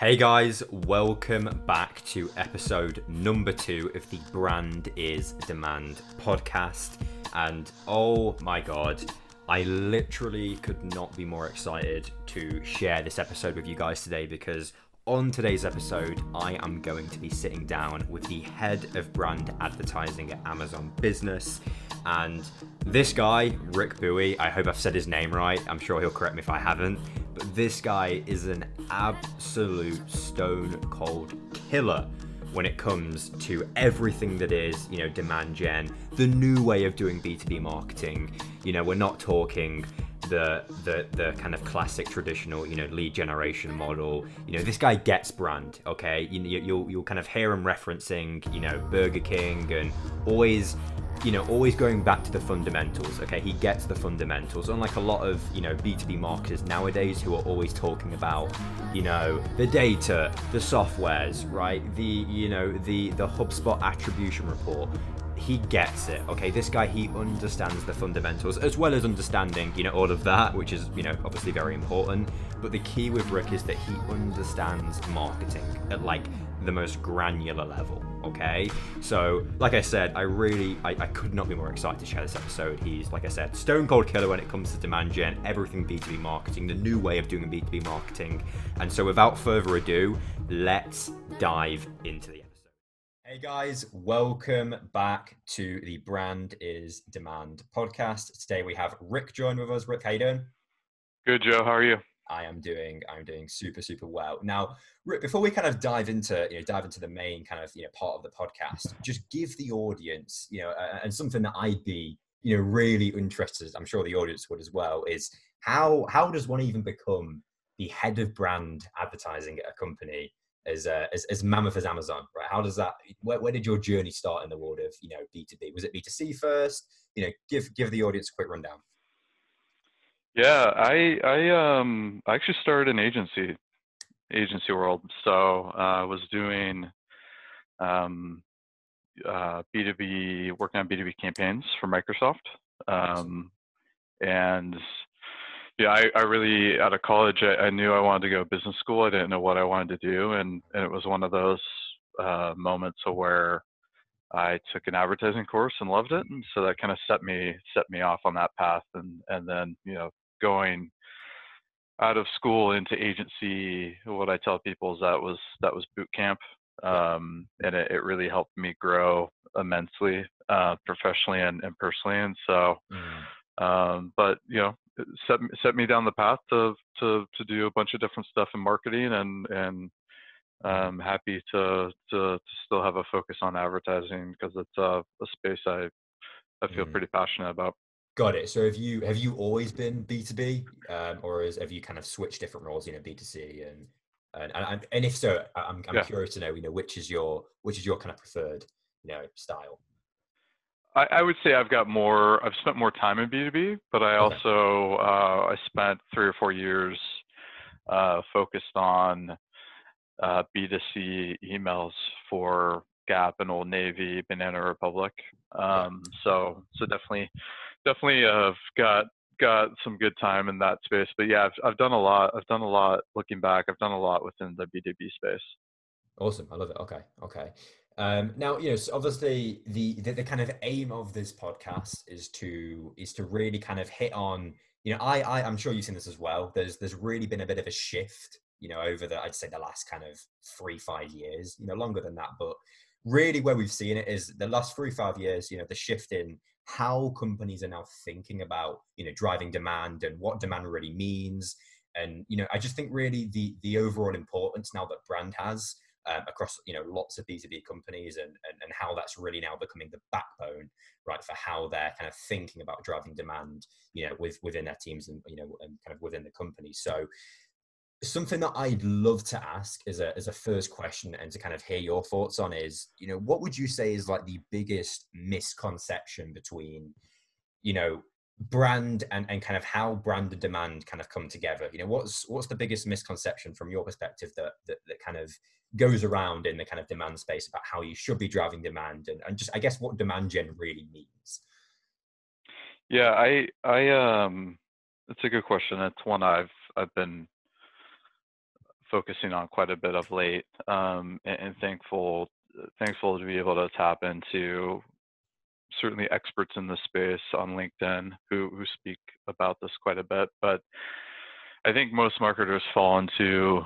Hey guys, welcome back to episode number two of the Brand is Demand podcast. And oh my god, I literally could not be more excited to share this episode with you guys today because on today's episode, I am going to be sitting down with the head of brand advertising at Amazon Business. And this guy, Rick Buie, I hope I've said his name right. I'm sure he'll correct me if I haven't. But this guy is an absolute stone cold killer when it comes to everything that is, you know, demand gen, the new way of doing B2B marketing. You know, we're not talking the the the kind of classic traditional you know lead generation model. You know this guy gets brand okay? You, you'll you'll kind of hear him referencing you know burger king and always you know always going back to the fundamentals okay? He gets the fundamentals unlike a lot of you know b2b marketers nowadays who are always talking about you know the data the softwares right? The you know the the hubspot attribution report he gets it. Okay, this guy he understands the fundamentals as well as understanding, you know, all of that, which is, you know, obviously very important. But the key with Rick is that he understands marketing at like the most granular level. Okay, so like I said, I really, I, I could not be more excited to share this episode. He's, like I said, stone cold killer when it comes to demand gen, everything B2B marketing, the new way of doing B2B marketing. And so, without further ado, let's dive into the Hey guys, welcome back to the Brand is Demand podcast. Today we have Rick joined with us. Rick, how you doing? Good, Joe. How are you? I am doing I'm doing super super well. Now, Rick, before we kind of dive into you know dive into the main kind of you know part of the podcast, just give the audience you know uh, and something that I'd be you know really interested. I'm sure the audience would as well. Is how how does one even become the head of brand advertising at a company as, uh, as as mammoth as Amazon, right? How does that? Where, where did your journey start in the world of you know B two B? Was it B two C first? You know, give give the audience a quick rundown. Yeah, I I um I actually started an agency, agency world. So uh, I was doing um uh, B2B, working on B2B campaigns for Microsoft. Um, and yeah, I, I really out of college I, I, knew I wanted to go to business school. I didn't know what I wanted to do, and, and it was one of those uh, moments where I took an advertising course and loved it, and so that kind of set me set me off on that path. And and then you know going out of school into agency, what I tell people is that was that was boot camp, um, and it, it really helped me grow immensely uh, professionally and, and personally. And so. Mm. Um, but you know set set me down the path to to to do a bunch of different stuff in marketing and and I'm happy to, to, to still have a focus on advertising because it's a, a space I I feel mm. pretty passionate about. Got it. So have you have you always been B two B, um, or is, have you kind of switched different roles, you know, B two C and and, and and if so, I'm I'm yeah. curious to know, you know, which is your which is your kind of preferred, you know, style. I, I, would say I've got more. I've spent more time in B2B, but I okay. also uh, I spent three or four years uh, focused on uh, B2C emails for Gap and Old Navy, Banana Republic. Um, so so definitely definitely have got got some good time in that space. But yeah, I've I've done a lot. I've done a lot looking back. I've done a lot within the B2B space. Awesome. I love it. Okay. Okay. Um, now, you know, so obviously the, the, the kind of aim of this podcast is to is to really kind of hit on, you know, I, I I'm sure you've seen this as well. There's there's really been a bit of a shift, you know, over the I'd say the last kind of three five years, you know, longer than that, but really where we've seen it is the last three five years, you know, the shift in how companies are now thinking about you know driving demand and what demand really means. And you know i just think really the the overall importance now that brand has um, across you know lots of B2B companies and, and and how that's really now becoming the backbone right for how they're kind of thinking about driving demand you know with within their teams and you know and kind of within the company. So something that I'd love to ask as a as a first question and to kind of hear your thoughts on is you know what would you say is like the biggest misconception between you know brand and, and kind of how brand and demand kind of come together? You know what's what's the biggest misconception from your perspective that, that that kind of goes around in the kind of demand space about how you should be driving demand and, and just i guess what demand gen really means? Yeah i i um it's a good question. It's one i've i've been focusing on quite a bit of late, um, and, and thankful thankful to be able to tap into certainly experts in the space on LinkedIn who who speak about this quite a bit. But I think most marketers fall into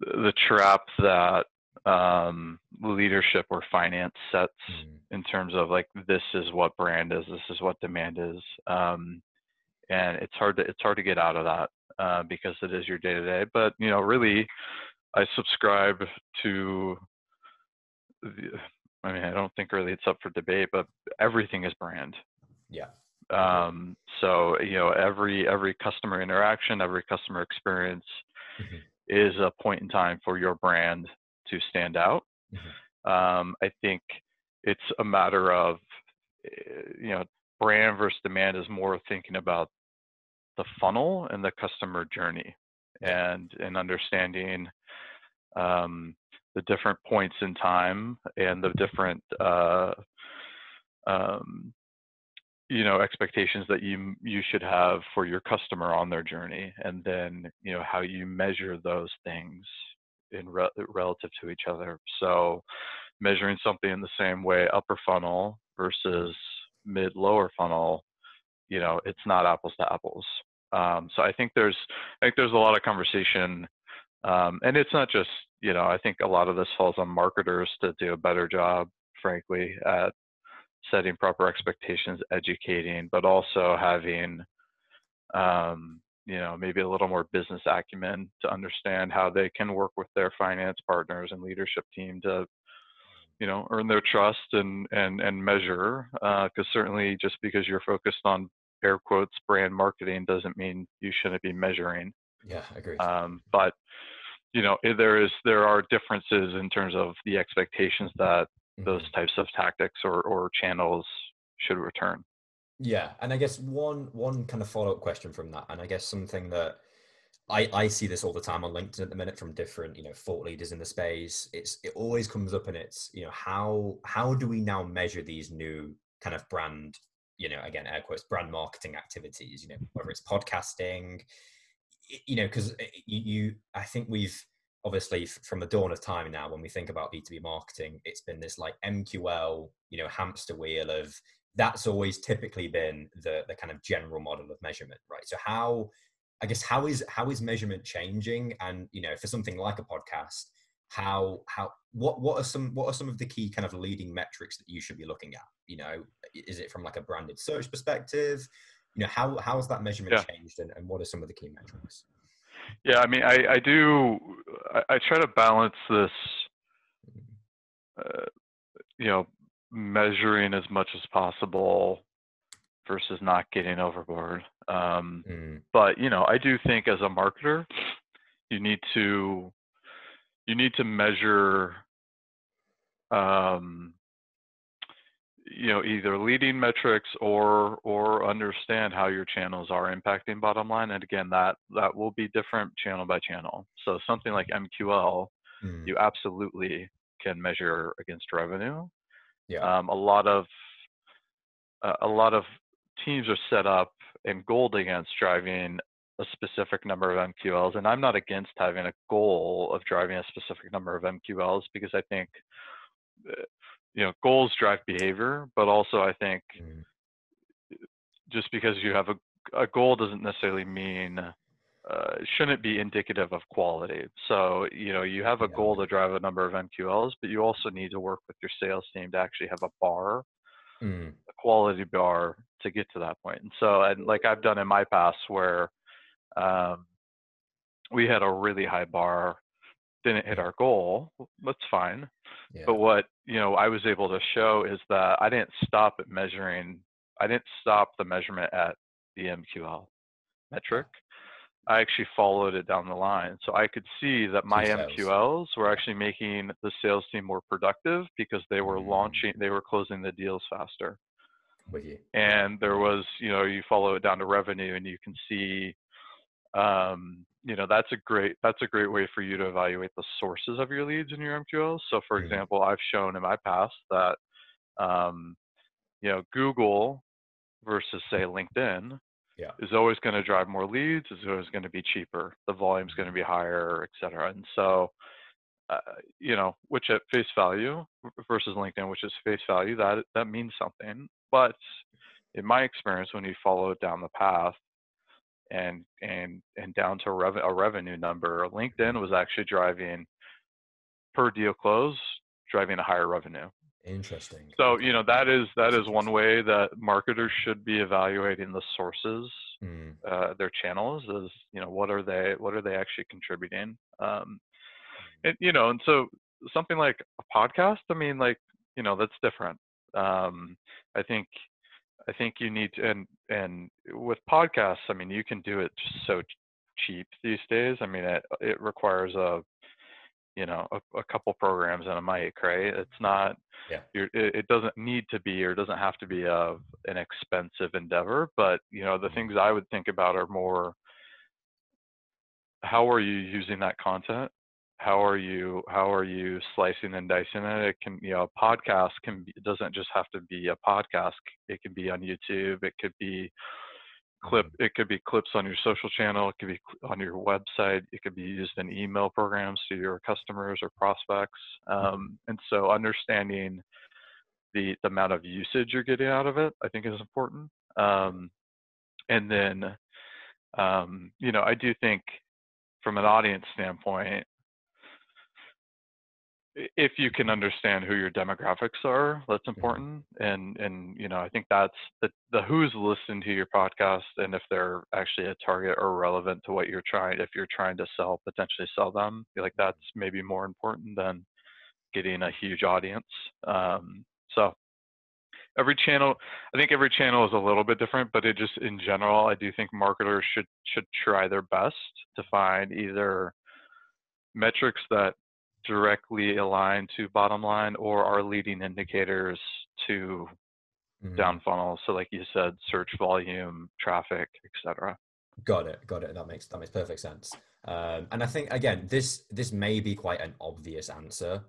the trap that um, leadership or finance sets mm. in terms of like this is what brand is, this is what demand is, um, and it's hard to it's hard to get out of that uh, because it is your day to day. But you know, really, I subscribe to. The, I mean, I don't think really it's up for debate, but everything is brand. Yeah. Um, so you know, every every customer interaction, every customer experience mm-hmm. is a point in time for your brand to stand out. Mm-hmm. Um, I think it's a matter of eh, you know, brand versus demand is more thinking about the funnel and the customer journey, and and understanding um, the different points in time and the different uh, um, you know expectations that you you should have for your customer on their journey and then you know how you measure those things in re- relative to each other. So measuring something in the same way upper funnel versus mid lower funnel you know it's not apples to apples um, so i think there's i think there's a lot of conversation um, and it's not just you know i think a lot of this falls on marketers to do a better job frankly at setting proper expectations, educating, but also having, um, you know, maybe a little more business acumen to understand how they can work with their finance partners and leadership team to, you know, earn their trust and and and measure. Because uh, certainly, just because you're focused on air quotes brand marketing doesn't mean you shouldn't be measuring. Yeah, I agree. Um, but you know, there is there are differences in terms of the expectations that those mm-hmm. types of tactics or, or channels should return. Yeah, and I guess one one kind of follow up question from that, and I guess something that I I see this all the time on LinkedIn at the minute from different you know thought leaders in the space. It's it always comes up, and it's you know how how do we now measure these new kind of brand you know again air quotes brand marketing activities you know whether it's podcasting you know because eh, you, i think we've obviously from the dawn of time now when we think about b2b marketing it's been this like mql you know hamster wheel of that's always typically been the the kind of general model of measurement right? So how i guess how is how is measurement changing? And you know for something like a podcast how how what what are some what are some of the key kind of leading metrics that you should be looking at you know is it from like a branded search perspective you know how how has that measurement yeah. changed and, and what are some of the key metrics yeah, I mean, I, I do. I, I try to balance this, uh, you know, measuring as much as possible versus not getting overboard. Um, mm. But you know, I do think as a marketer, you need to you need to measure um, you know either leading metrics or or understand how your channels are impacting bottom line and again that that will be different channel by channel. So something like mql mm. you absolutely can measure against revenue. Yeah. Um, a lot of uh, a lot of teams are set up and goaled against driving a specific number of mqls and i'm not against having a goal of driving a specific number of mqls because i think uh, you know goals drive behavior but also i think mm. just because you have a, a goal doesn't necessarily mean uh, shouldn't be indicative of quality so you know you have a yeah. goal to drive a number of mqls but you also need to work with your sales team to actually have a bar mm. a quality bar to get to that point and so and like i've done in my past where um, we had a really high bar didn't hit our goal that's fine yeah. but what you know i was able to show is that i didn't stop at measuring i didn't stop the measurement at the mql metric. I actually followed it down the line so i could see that my mqls were actually making the sales team more productive because they were mm. launching they were closing the deals faster. And there was you know you follow it down to revenue and you can see um, you know that's a great that's a great way for you to evaluate the sources of your leads in your MQLs. So, for mm-hmm. example, I've shown in my past that um, you know Google versus say LinkedIn, yeah. is always going to drive more leads, is always going to be cheaper. The volume's going to be higher, et cetera. And so, uh, you know, which at face value versus LinkedIn, which is face value, that that means something. But in my experience, when you follow it down the path and and and down to a, rev- a revenue number, LinkedIn was actually driving per deal close, driving a higher revenue. Interesting. So you know that is that is one way that marketers should be evaluating the sources, mm. uh, their channels. Is you know what are they what are they actually contributing? Um, and you know, and so something like a podcast. I mean, like you know, that's different. Um, I think I think you need to, and and with podcasts, I mean, you can do it just so cheap these days. I mean, it it requires a you know a, a couple programs and a mic, right? It's not yeah. It, it doesn't need to be or doesn't have to be a an expensive endeavor, but you know the mm-hmm. things I would think about are more how are you using that content how are you how are you slicing and dicing it? It can you know a podcast can be it doesn't just have to be a podcast. It can be on youtube. It could be clip mm-hmm. it could be clips on your social channel. It could be on your website. It could be used in email programs to your customers or prospects. Mm-hmm. um, and so understanding the, the amount of usage you're getting out of it i think is important. Um, and then um, you know i do think from an audience standpoint if you can understand who your demographics are that's mm-hmm. important. And and you know i think that's the the who's listening to your podcast and if they're actually a target or relevant to what you're trying if you're trying to sell potentially sell them like that's maybe more important than getting a huge audience. Um, so every channel i think every channel is a little bit different but it just in general i do think marketers should should try their best to find either metrics that directly align to bottom line or are leading indicators to mm-hmm. down funnel. So like you said, search volume, traffic, etc. Got it. Got it. That makes that makes perfect sense. Um, and I think again, this this may be quite an obvious answer,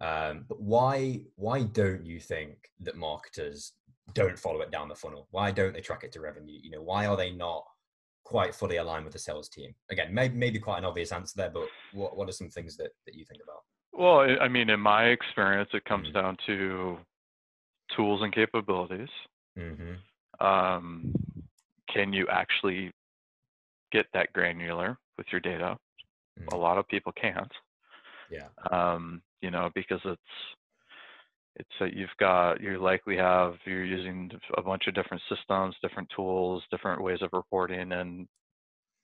um, but why why don't you think that marketers don't follow it down the funnel? Why don't they track it to revenue? You know, why are they not quite fully aligned with the sales team? Again, maybe, maybe quite an obvious answer there, but what, what are some things that, that you think about? Well, I mean, in my experience, it comes mm-hmm. down to tools and capabilities. Mm-hmm. Um, can you actually get that granular with your data? Mm-hmm. A lot of people can't. Yeah. Um, you know, because it's it's that you've got you likely have you're using a bunch of different systems different tools different ways of reporting and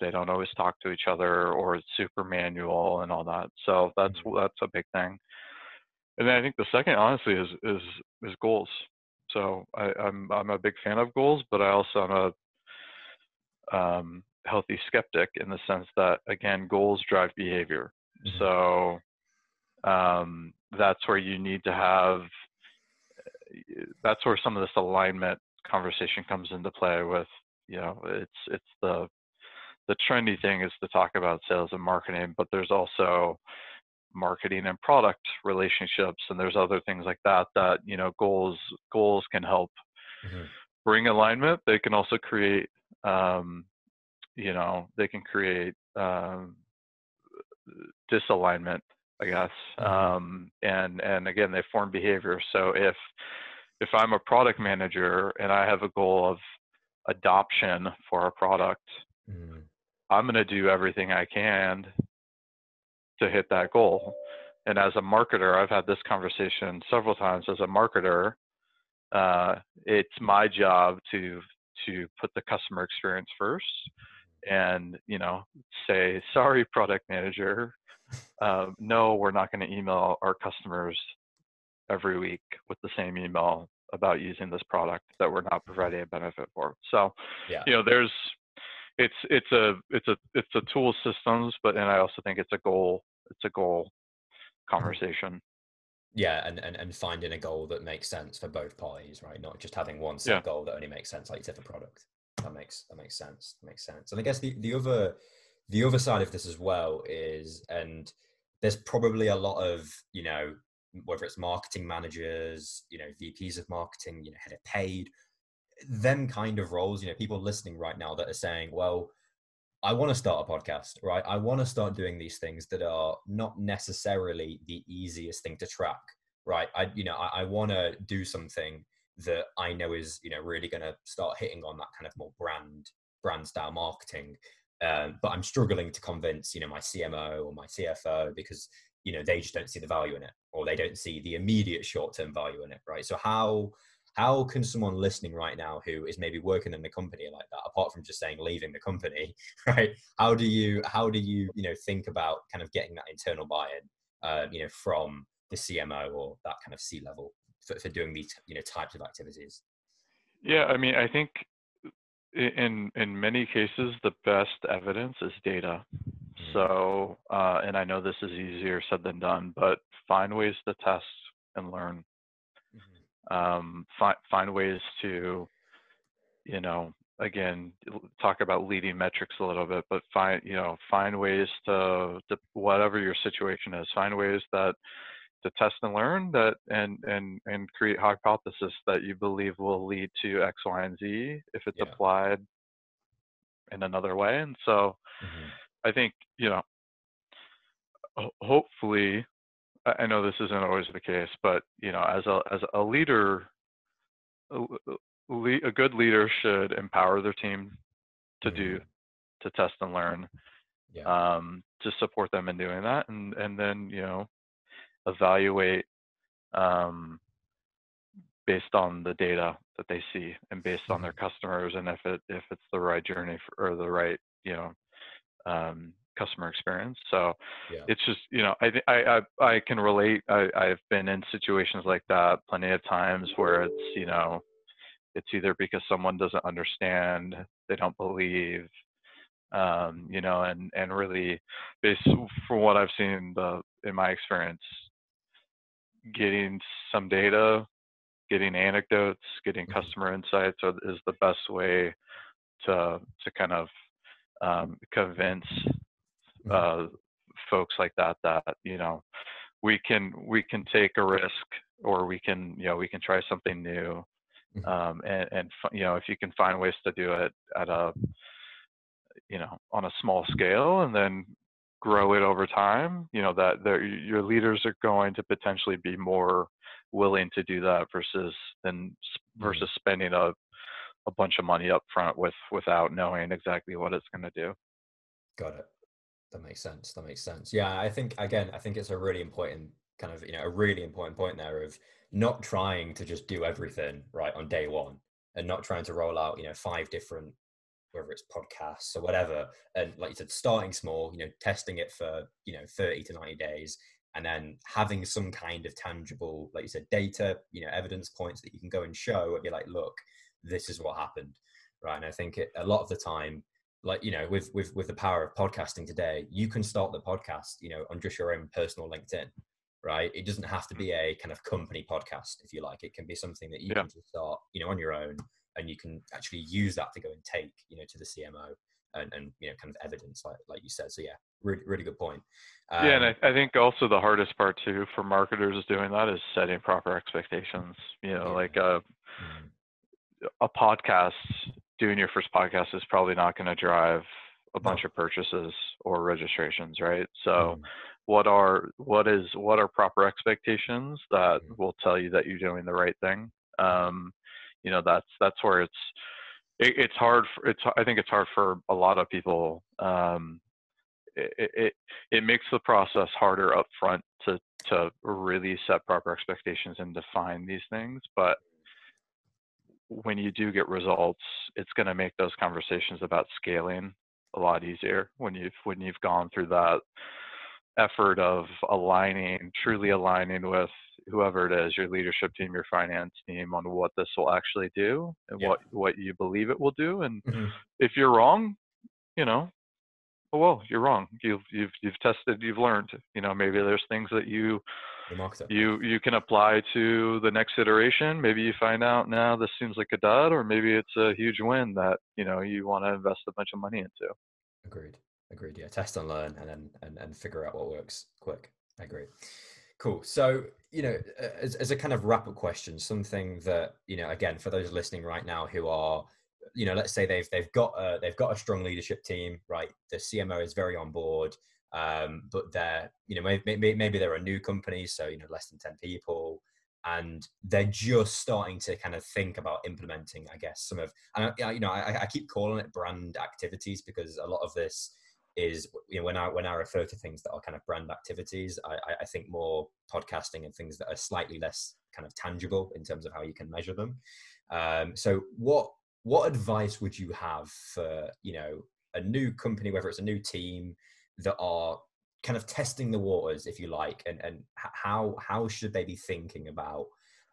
they don't always talk to each other or it's super manual and all that so that's mm-hmm. that's a big thing and then i think the second honestly is is is goals so I, i'm i'm a big fan of goals but i also am a um, healthy skeptic in the sense that again goals drive behavior mm-hmm. so um, that's where you need to have that's where some of this alignment conversation comes into play with you know it's it's the the trendy thing is to talk about sales and marketing but there's also marketing and product relationships and there's other things like that that you know goals goals can help mm-hmm. bring alignment they can also create um, you know they can create um, disalignment I guess. Mm-hmm. Um, and and again, they form behavior. So if if I'm a product manager and I have a goal of adoption for a product, mm. I'm going to do everything I can to hit that goal. And as a marketer, I've had this conversation several times. As a marketer, uh, it's my job to to put the customer experience first, and you know, say, "Sorry, product manager, uh, no, we're not going to email our customers every week with the same email about using this product that we're not providing a benefit for. So, yeah. you know, there's it's it's a it's a it's a tool systems, but and I also think it's a goal it's a goal conversation. Yeah, and, and and finding a goal that makes sense for both parties, right? Not just having one set yeah. goal that only makes sense, like you said, for product. That makes that makes sense. That makes sense. And I guess the the other the other side of this as well is, and there's probably a lot of, you know, whether it's marketing managers, you know, VPs of marketing, you know, head of paid, them kind of roles, you know, people listening right now that are saying, well, I want to start a podcast, right? I want to start doing these things that are not necessarily the easiest thing to track, right? I, you know, I, I want to do something that I know is, you know, really going to start hitting on that kind of more brand, brand style marketing. Um, but I'm struggling to convince, you know, my CMO or my CFO because, you know, they just don't see the value in it or they don't see the immediate short term value in it, right? So how how can someone listening right now who is maybe working in the company like that apart from just saying leaving the company right how do you how do you you know think about kind of getting that internal buy-in uh, you know from the cmo or that kind of c level for, for doing these you know types of activities yeah i mean i think in in many cases the best evidence is data. Mm-hmm. so uh, and i know this is easier said than done but find ways to test and learn. Um, find find ways to, you know, again talk about leading metrics a little bit, but find you know find ways to, to whatever your situation is, find ways that to test and learn that and and and create hypothesis that you believe will lead to X, Y, and Z if it's yeah. applied in another way. And so mm-hmm. I think you know hopefully I know this isn't always the case, but you know, as a as a leader, a, a good leader should empower their team to do, mm-hmm. to test and learn, yeah. um, to support them in doing that, and and then you know, evaluate um, based on the data that they see and based on their mm-hmm. customers and if it if it's the right journey for, or the right you know um, customer experience. So yeah. it's just you know I I I, I can relate. I, I've been in situations like that plenty of times where it's you know it's either because someone doesn't understand, they don't believe, um, you know, and and really, based from what I've seen the in my experience, getting some data, getting anecdotes, getting mm-hmm. customer insights is the best way to to kind of um, convince uh, folks like that that you know we can we can take a risk or we can you know we can try something new mm-hmm. um, and, and you know if you can find ways to do it at a you know on a small scale and then grow it over time you know that your leaders are going to potentially be more willing to do that versus than mm-hmm. versus spending a a bunch of money up front with without knowing exactly what it's going to do got it that makes sense. That makes sense. Yeah, I think again, I think it's a really important kind of you know a really important point there of not trying to just do everything right on day one and not trying to roll out you know five different whether it's podcasts or whatever and like you said starting small you know testing it for you know 30 to 90 days and then having some kind of tangible like you said data you know evidence points that you can go and show and be like look this is what happened right? And i think it, a lot of the time like you know with with with the power of podcasting today you can start the podcast you know on just your own personal linkedin right? It doesn't have to be a kind of company podcast if you like. It can be something that you yeah. can just start you know on your own and you can actually use that to go and take you know to the cmo and, and you know kind of evidence like like you said so yeah really really good point um, yeah and I, I, think also the hardest part too for marketers doing that is setting proper expectations you know yeah. like a mm-hmm. a podcast doing your first podcast is probably not going to drive a bunch no. of purchases or registrations, right? So mm. what are what is what are proper expectations that mm. will tell you that you're doing the right thing? Um, you know, that's that's where it's it, it's hard. For, it's I think it's hard for a lot of people. Um, it, it it makes the process harder up front to to really set proper expectations and define these things, but when you do get results, it's going to make those conversations about scaling a lot easier when you've when you've gone through that effort of aligning, truly aligning with whoever it is, your leadership team, your finance team, on what this will actually do and yeah. what what you believe it will do. And mm-hmm. if you're wrong, you know, oh well, you're wrong. You've you've you've tested, you've learned. You know, maybe there's things that you you you can apply to the next iteration. Maybe you find out now this seems like a dud, or maybe it's a huge win that you know you want to invest a bunch of money into. Agreed. Agreed. Yeah, test and learn, and then and, and figure out what works quick. I agree. Cool. So, you know, as, as a kind of wrap up question, something that, you know, again, for those listening right now who are, you know, let's say they've, they've got a, they've got a strong leadership team, right? The CMO is very on board, um, but they're, you know, maybe, maybe they're a new company. So, you know, less than 10 people and they're just starting to kind of think about implementing, I guess, some of, and I, you know, I, I keep calling it brand activities because a lot of this, is you know when I when I refer to things that are kind of brand activities, I, I think more podcasting and things that are slightly less kind of tangible in terms of how you can measure them. Um, so what what advice would you have for you know a new company, whether it's a new team that are kind of testing the waters, if you like, and and how how should they be thinking about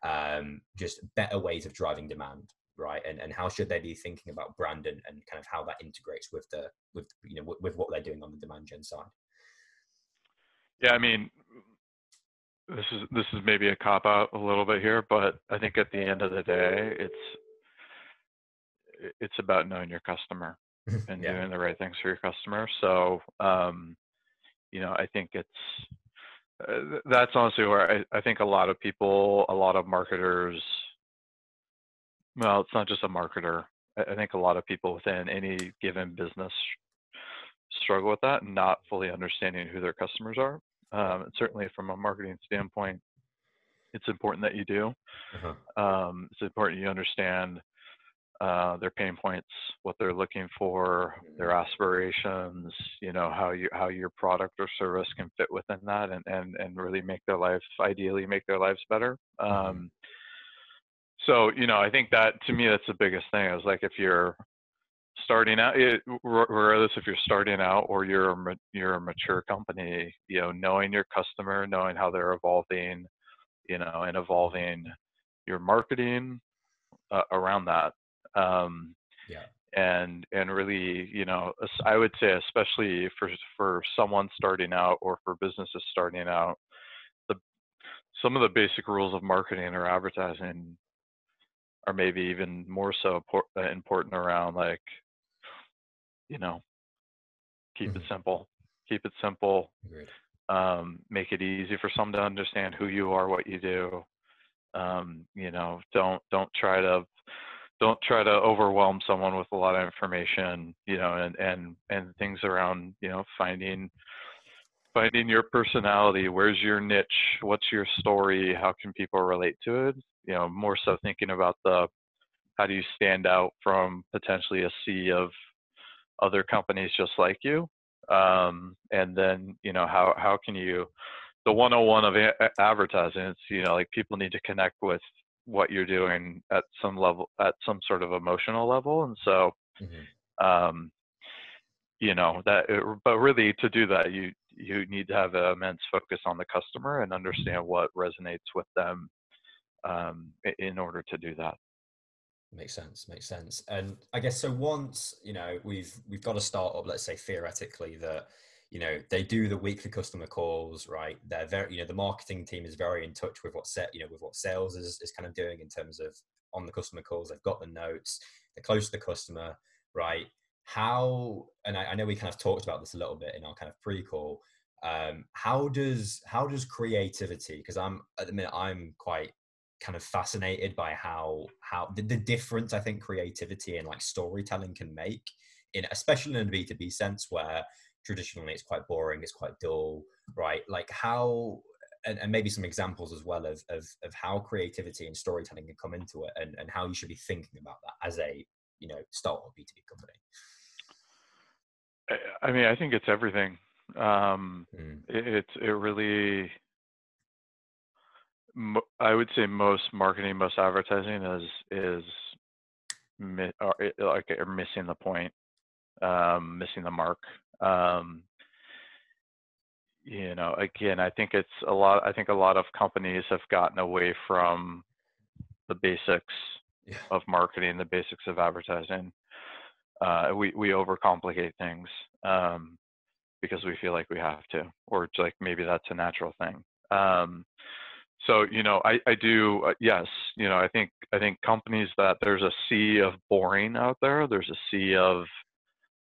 um, just better ways of driving demand? Right? And, and how should they be thinking about brand and, and kind of how that integrates with the with you know with, with what they're doing on the demand gen side? Yeah i mean this is this is maybe a cop out a little bit here but i think at the end of the day it's it's about knowing your customer and yeah. doing the right things for your customer. So um you know i think it's uh, that's honestly where I, I think a lot of people a lot of marketers well, it's not just a marketer. I think a lot of people within any given business struggle with that, not fully understanding who their customers are. Um, certainly, from a marketing standpoint, it's important that you do. Uh-huh. Um, it's important you understand uh, their pain points, what they're looking for, their mm-hmm. aspirations. You know how you how your product or service can fit within that, and and and really make their life ideally make their lives better. Mm-hmm. Um, so you know i think that to me that's the biggest thing is like if you're starting out it, regardless if you're starting out or you're a, you're a mature company you know knowing your customer knowing how they're evolving you know and evolving your marketing uh, around that um, yeah. and and really you know i would say especially for for someone starting out or for businesses starting out the some of the basic rules of marketing or advertising or maybe even more so uh, important around like you know keep mm-hmm. it simple keep it simple um, make it easy for someone to understand who you are what you do um, you know don't don't try to don't try to overwhelm someone with a lot of information you know and and and things around you know finding finding your personality where's your niche what's your story how can people relate to it you know more so thinking about the how do you stand out from potentially a sea of other companies just like you um, and then you know how how can you the 101 of a- advertising it's you know like people need to connect with what you're doing at some level at some sort of emotional level and so mm-hmm. um, you know that but really to do that you you need to have an immense focus on the customer and understand what resonates with them um, in order to do that. Makes sense. Makes sense. And I guess so. Once you know we've we've got a startup, let's say theoretically that you know they do the weekly customer calls, right? They're very you know the marketing team is very in touch with what set you know with what sales is is kind of doing in terms of on the customer calls. They've got the notes. They're close to the customer, right? How and I, I know we kind of talked about this a little bit in our kind of pre-call. Um, how does how does creativity? Because I'm at the minute I'm quite kind of fascinated by how how the, the difference I think creativity and like storytelling can make in especially in a B2B sense where traditionally it's quite boring, it's quite dull, right? Like how and, and maybe some examples as well of, of of how creativity and storytelling can come into it and, and how you should be thinking about that as a you know startup B2B company. I mean, I think it's everything. Um, mm. it, it's it really I would say most marketing, most advertising is is mi- or, like are missing the point, um, missing the mark. Um, you know, again, I think it's a lot. I think a lot of companies have gotten away from the basics yeah. of marketing, the basics of advertising. Uh, we we overcomplicate things um, because we feel like we have to, or like maybe that's a natural thing. Um, so you know i i do uh, yes you know i think i think companies that there's a sea of boring out there there's a sea of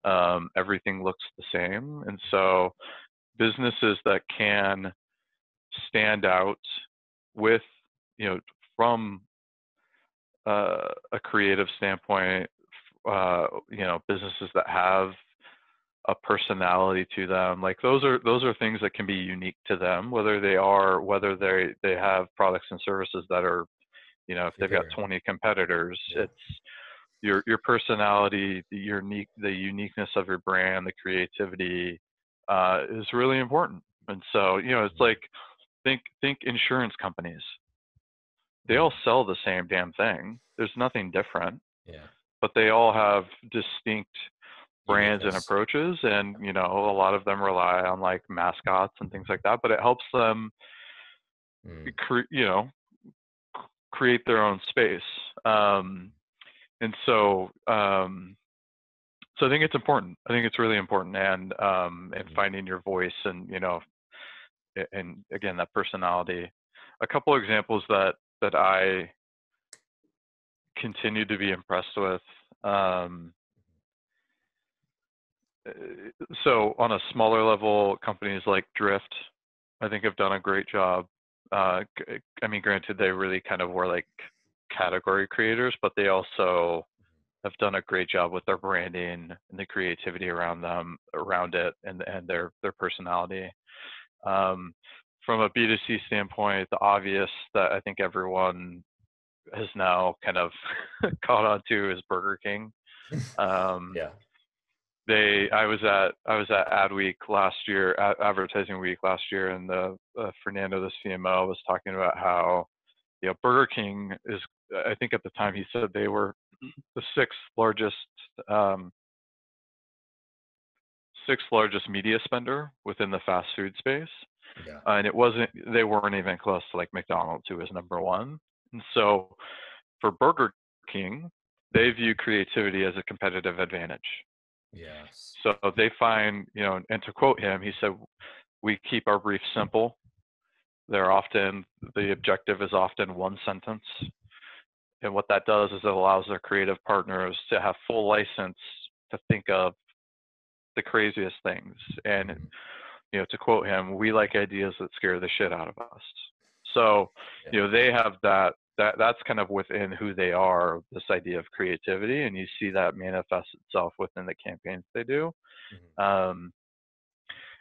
um, everything looks the same. And so businesses that can stand out with you know from uh, a creative standpoint uh, you know businesses that have a personality to them like those are those are things that can be unique to them whether they are whether they they have products and services that are you know if they've got 20 competitors yeah. it's your your personality the unique the uniqueness of your brand the creativity uh, is really important. And so you know it's like think think insurance companies. They all sell the same damn thing. There's nothing different. Yeah. But they all have distinct brands and approaches and you know a lot of them rely on like mascots and things like that but it helps them mm. cre- you know create their own space um, and so um, so i think it's important i think it's really important and um, and mm. finding your voice and you know and again that personality a couple examples that that i continue to be impressed with um, so on a smaller level, companies like Drift, I think have done a great job. Uh, I mean, granted, they really kind of were like category creators, but they also have done a great job with their branding and the creativity around them, around it, and and their their personality. Um, from a B2C standpoint, the obvious that I think everyone has now kind of caught on to is Burger King. Um, yeah they i was at i was at adweek last year at advertising week last year and the uh, fernando the cmo was talking about how you know burger king is i think at the time he said they were the sixth largest um, sixth largest media spender within the fast food space. Yeah. uh, and it wasn't they weren't even close to like mcdonald's who was number one. And so for burger king they view creativity as a competitive advantage Yes. So they find, you know, and to quote him, he said, "We keep our briefs simple. They're often the objective is often one sentence, and what that does is it allows their creative partners to have full license to think of the craziest things. And mm-hmm. you know, to quote him, we like ideas that scare the shit out of us. So, yeah. you know, they have that that that's kind of within who they are this idea of creativity and you see that manifest itself within the campaigns they do mm-hmm. um,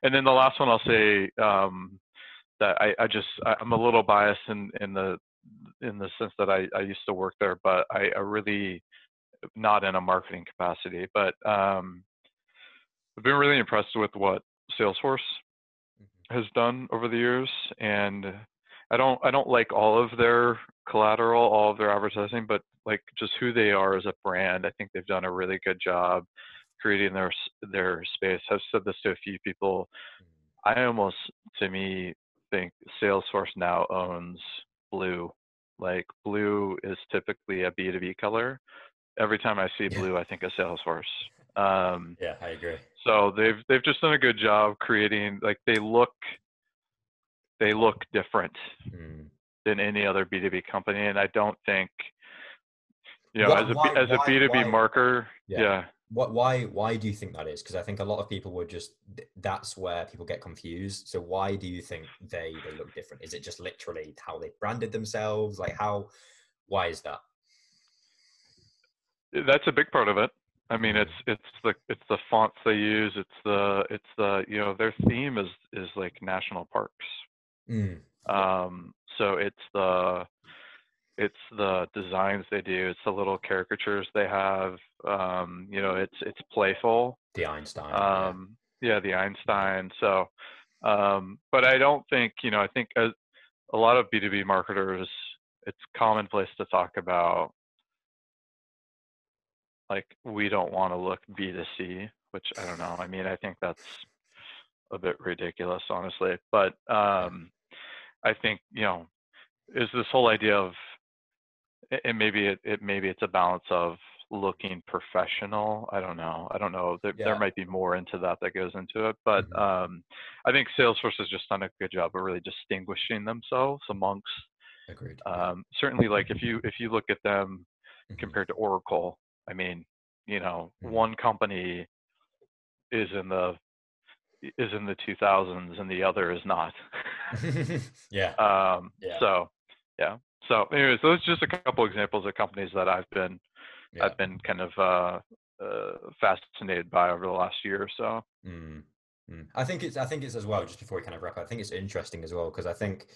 and then the last one i'll say um, that I, I, just i'm a little biased in in the in the sense that i, I used to work there but I, I really not in a marketing capacity but um, i've been really impressed with what salesforce mm-hmm. has done over the years and I don't I don't like all of their collateral, all of their advertising, but like just who they are as a brand. I think they've done a really good job creating their their space. I've said this to a few people. Mm-hmm. I almost, to me, think Salesforce now owns blue. Like blue is typically a B2B color. Every time I see blue, I think of Salesforce. Um, yeah, I agree. So they've they've just done a good job creating like they look they look different mm. Than any other B2B company. And I don't think, you know, as a, why, as a why, B2B why, marker, yeah. yeah. What, why, why do you think that is? Because I think a lot of people would just, that's where people get confused. So why do you think they, they look different? Is it just literally how they branded themselves? Like how, why is that? That's a big part of it. I mean, it's it's the it's the fonts they use. It's the it's the you know their theme is is like national parks, Mm. Um, so it's the it's the designs they do. It's the little caricatures they have. Um, you know, it's it's playful. The Einstein. Um, yeah. yeah, the Einstein. So, um, but I don't think you know. I think a, a lot of B two B marketers, it's commonplace to talk about like we don't want to look B two C, which I don't know. I mean, I think that's a bit ridiculous, honestly. But um, I think you know is this whole idea of and maybe it, it maybe it's a balance of looking professional. I don't know. I don't know. There, yeah. there might be more into that that goes into it, but mm-hmm. um, I think Salesforce has just done a good job of really distinguishing themselves amongst. Agreed. Um, certainly, like if you if you look at them mm-hmm. compared to Oracle, I mean, you know, mm-hmm. one company is in the is in the 2000s and the other is not. yeah. Um, Yeah. So yeah. So anyways, those are just a couple examples of companies that I've been yeah. I've been kind of uh, uh, fascinated by over the last year or so. Mm, mm. I think it's I think it's as well. Just before we kind of wrap up, I think it's interesting as well because I think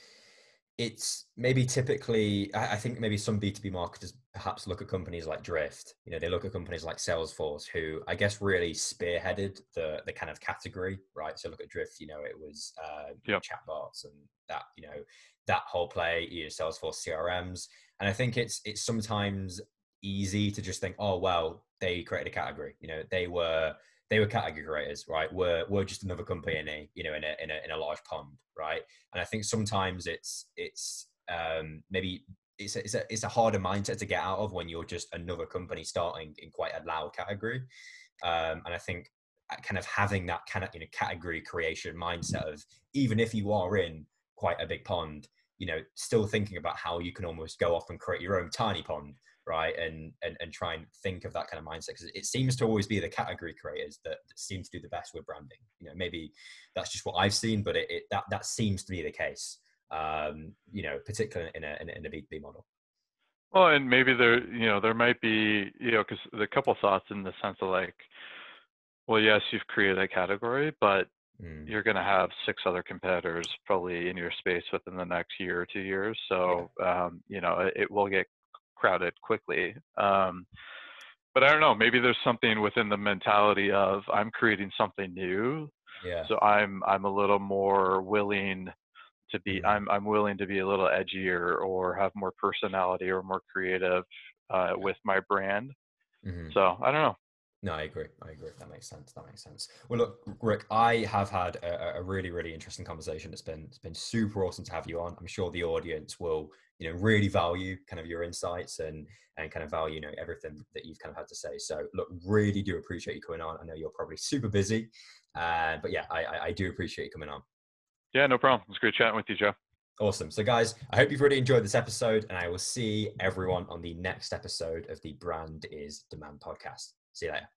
it's maybe typically I, I think maybe some B two B marketers perhaps look at companies like Drift. You know, they look at companies like Salesforce, who I guess really spearheaded the the kind of category, right? So look at Drift. You know, it was uh, Yep. chatbots and that you know that whole play. You know, Salesforce CRMs, and I think it's it's sometimes easy to just think, oh well, they created a category. You know, they were they were category creators, right? We're we're just another company in a you know in a in a in a large pond, right? And I think sometimes it's it's um, maybe it's a, it's a it's a harder mindset to get out of when you're just another company starting in quite a loud category. Um, and I think uh, kind of having that kind of you know category creation mindset of even if you are in quite a big pond, you know, still thinking about how you can almost go off and create your own tiny pond right and and, and try and think of that kind of mindset because it seems to always be the category creators that, that seem to do the best with branding. You know maybe that's just what i've seen but it, it that that seems to be the case um you know particularly in a in a, in a b2b model. Well, and maybe there, you know, there might be, you know, because the couple thoughts in the sense of like, well, yes, you've created a category, but Mm, you're going to have six other competitors probably in your space within the next year or two years. So, um, you know, it, it will get crowded quickly. Um, but I don't know, maybe there's something within the mentality of I'm creating something new. yeah So I'm, I'm a little more willing to be, Mhm. I'm, I'm willing to be a little edgier or have more personality or more creative uh, with my brand. Mhm. So I don't know. No, I agree. I agree. That makes sense. That makes sense. Well, look, Rick, I have had a, a really, really interesting conversation. It's been it's been super awesome to have you on. I'm sure the audience will, you know, really value kind of your insights and and kind of value, you know, everything that you've kind of had to say. So, look, really do appreciate you coming on. I know you're probably super busy, uh, but yeah, I, I, I do appreciate you coming on. Yeah, no problem. It's great chatting with you, Joe. Awesome. So, guys, I hope you've really enjoyed this episode, and I will see everyone on the next episode of the Brand is Demand podcast. 谢谢大。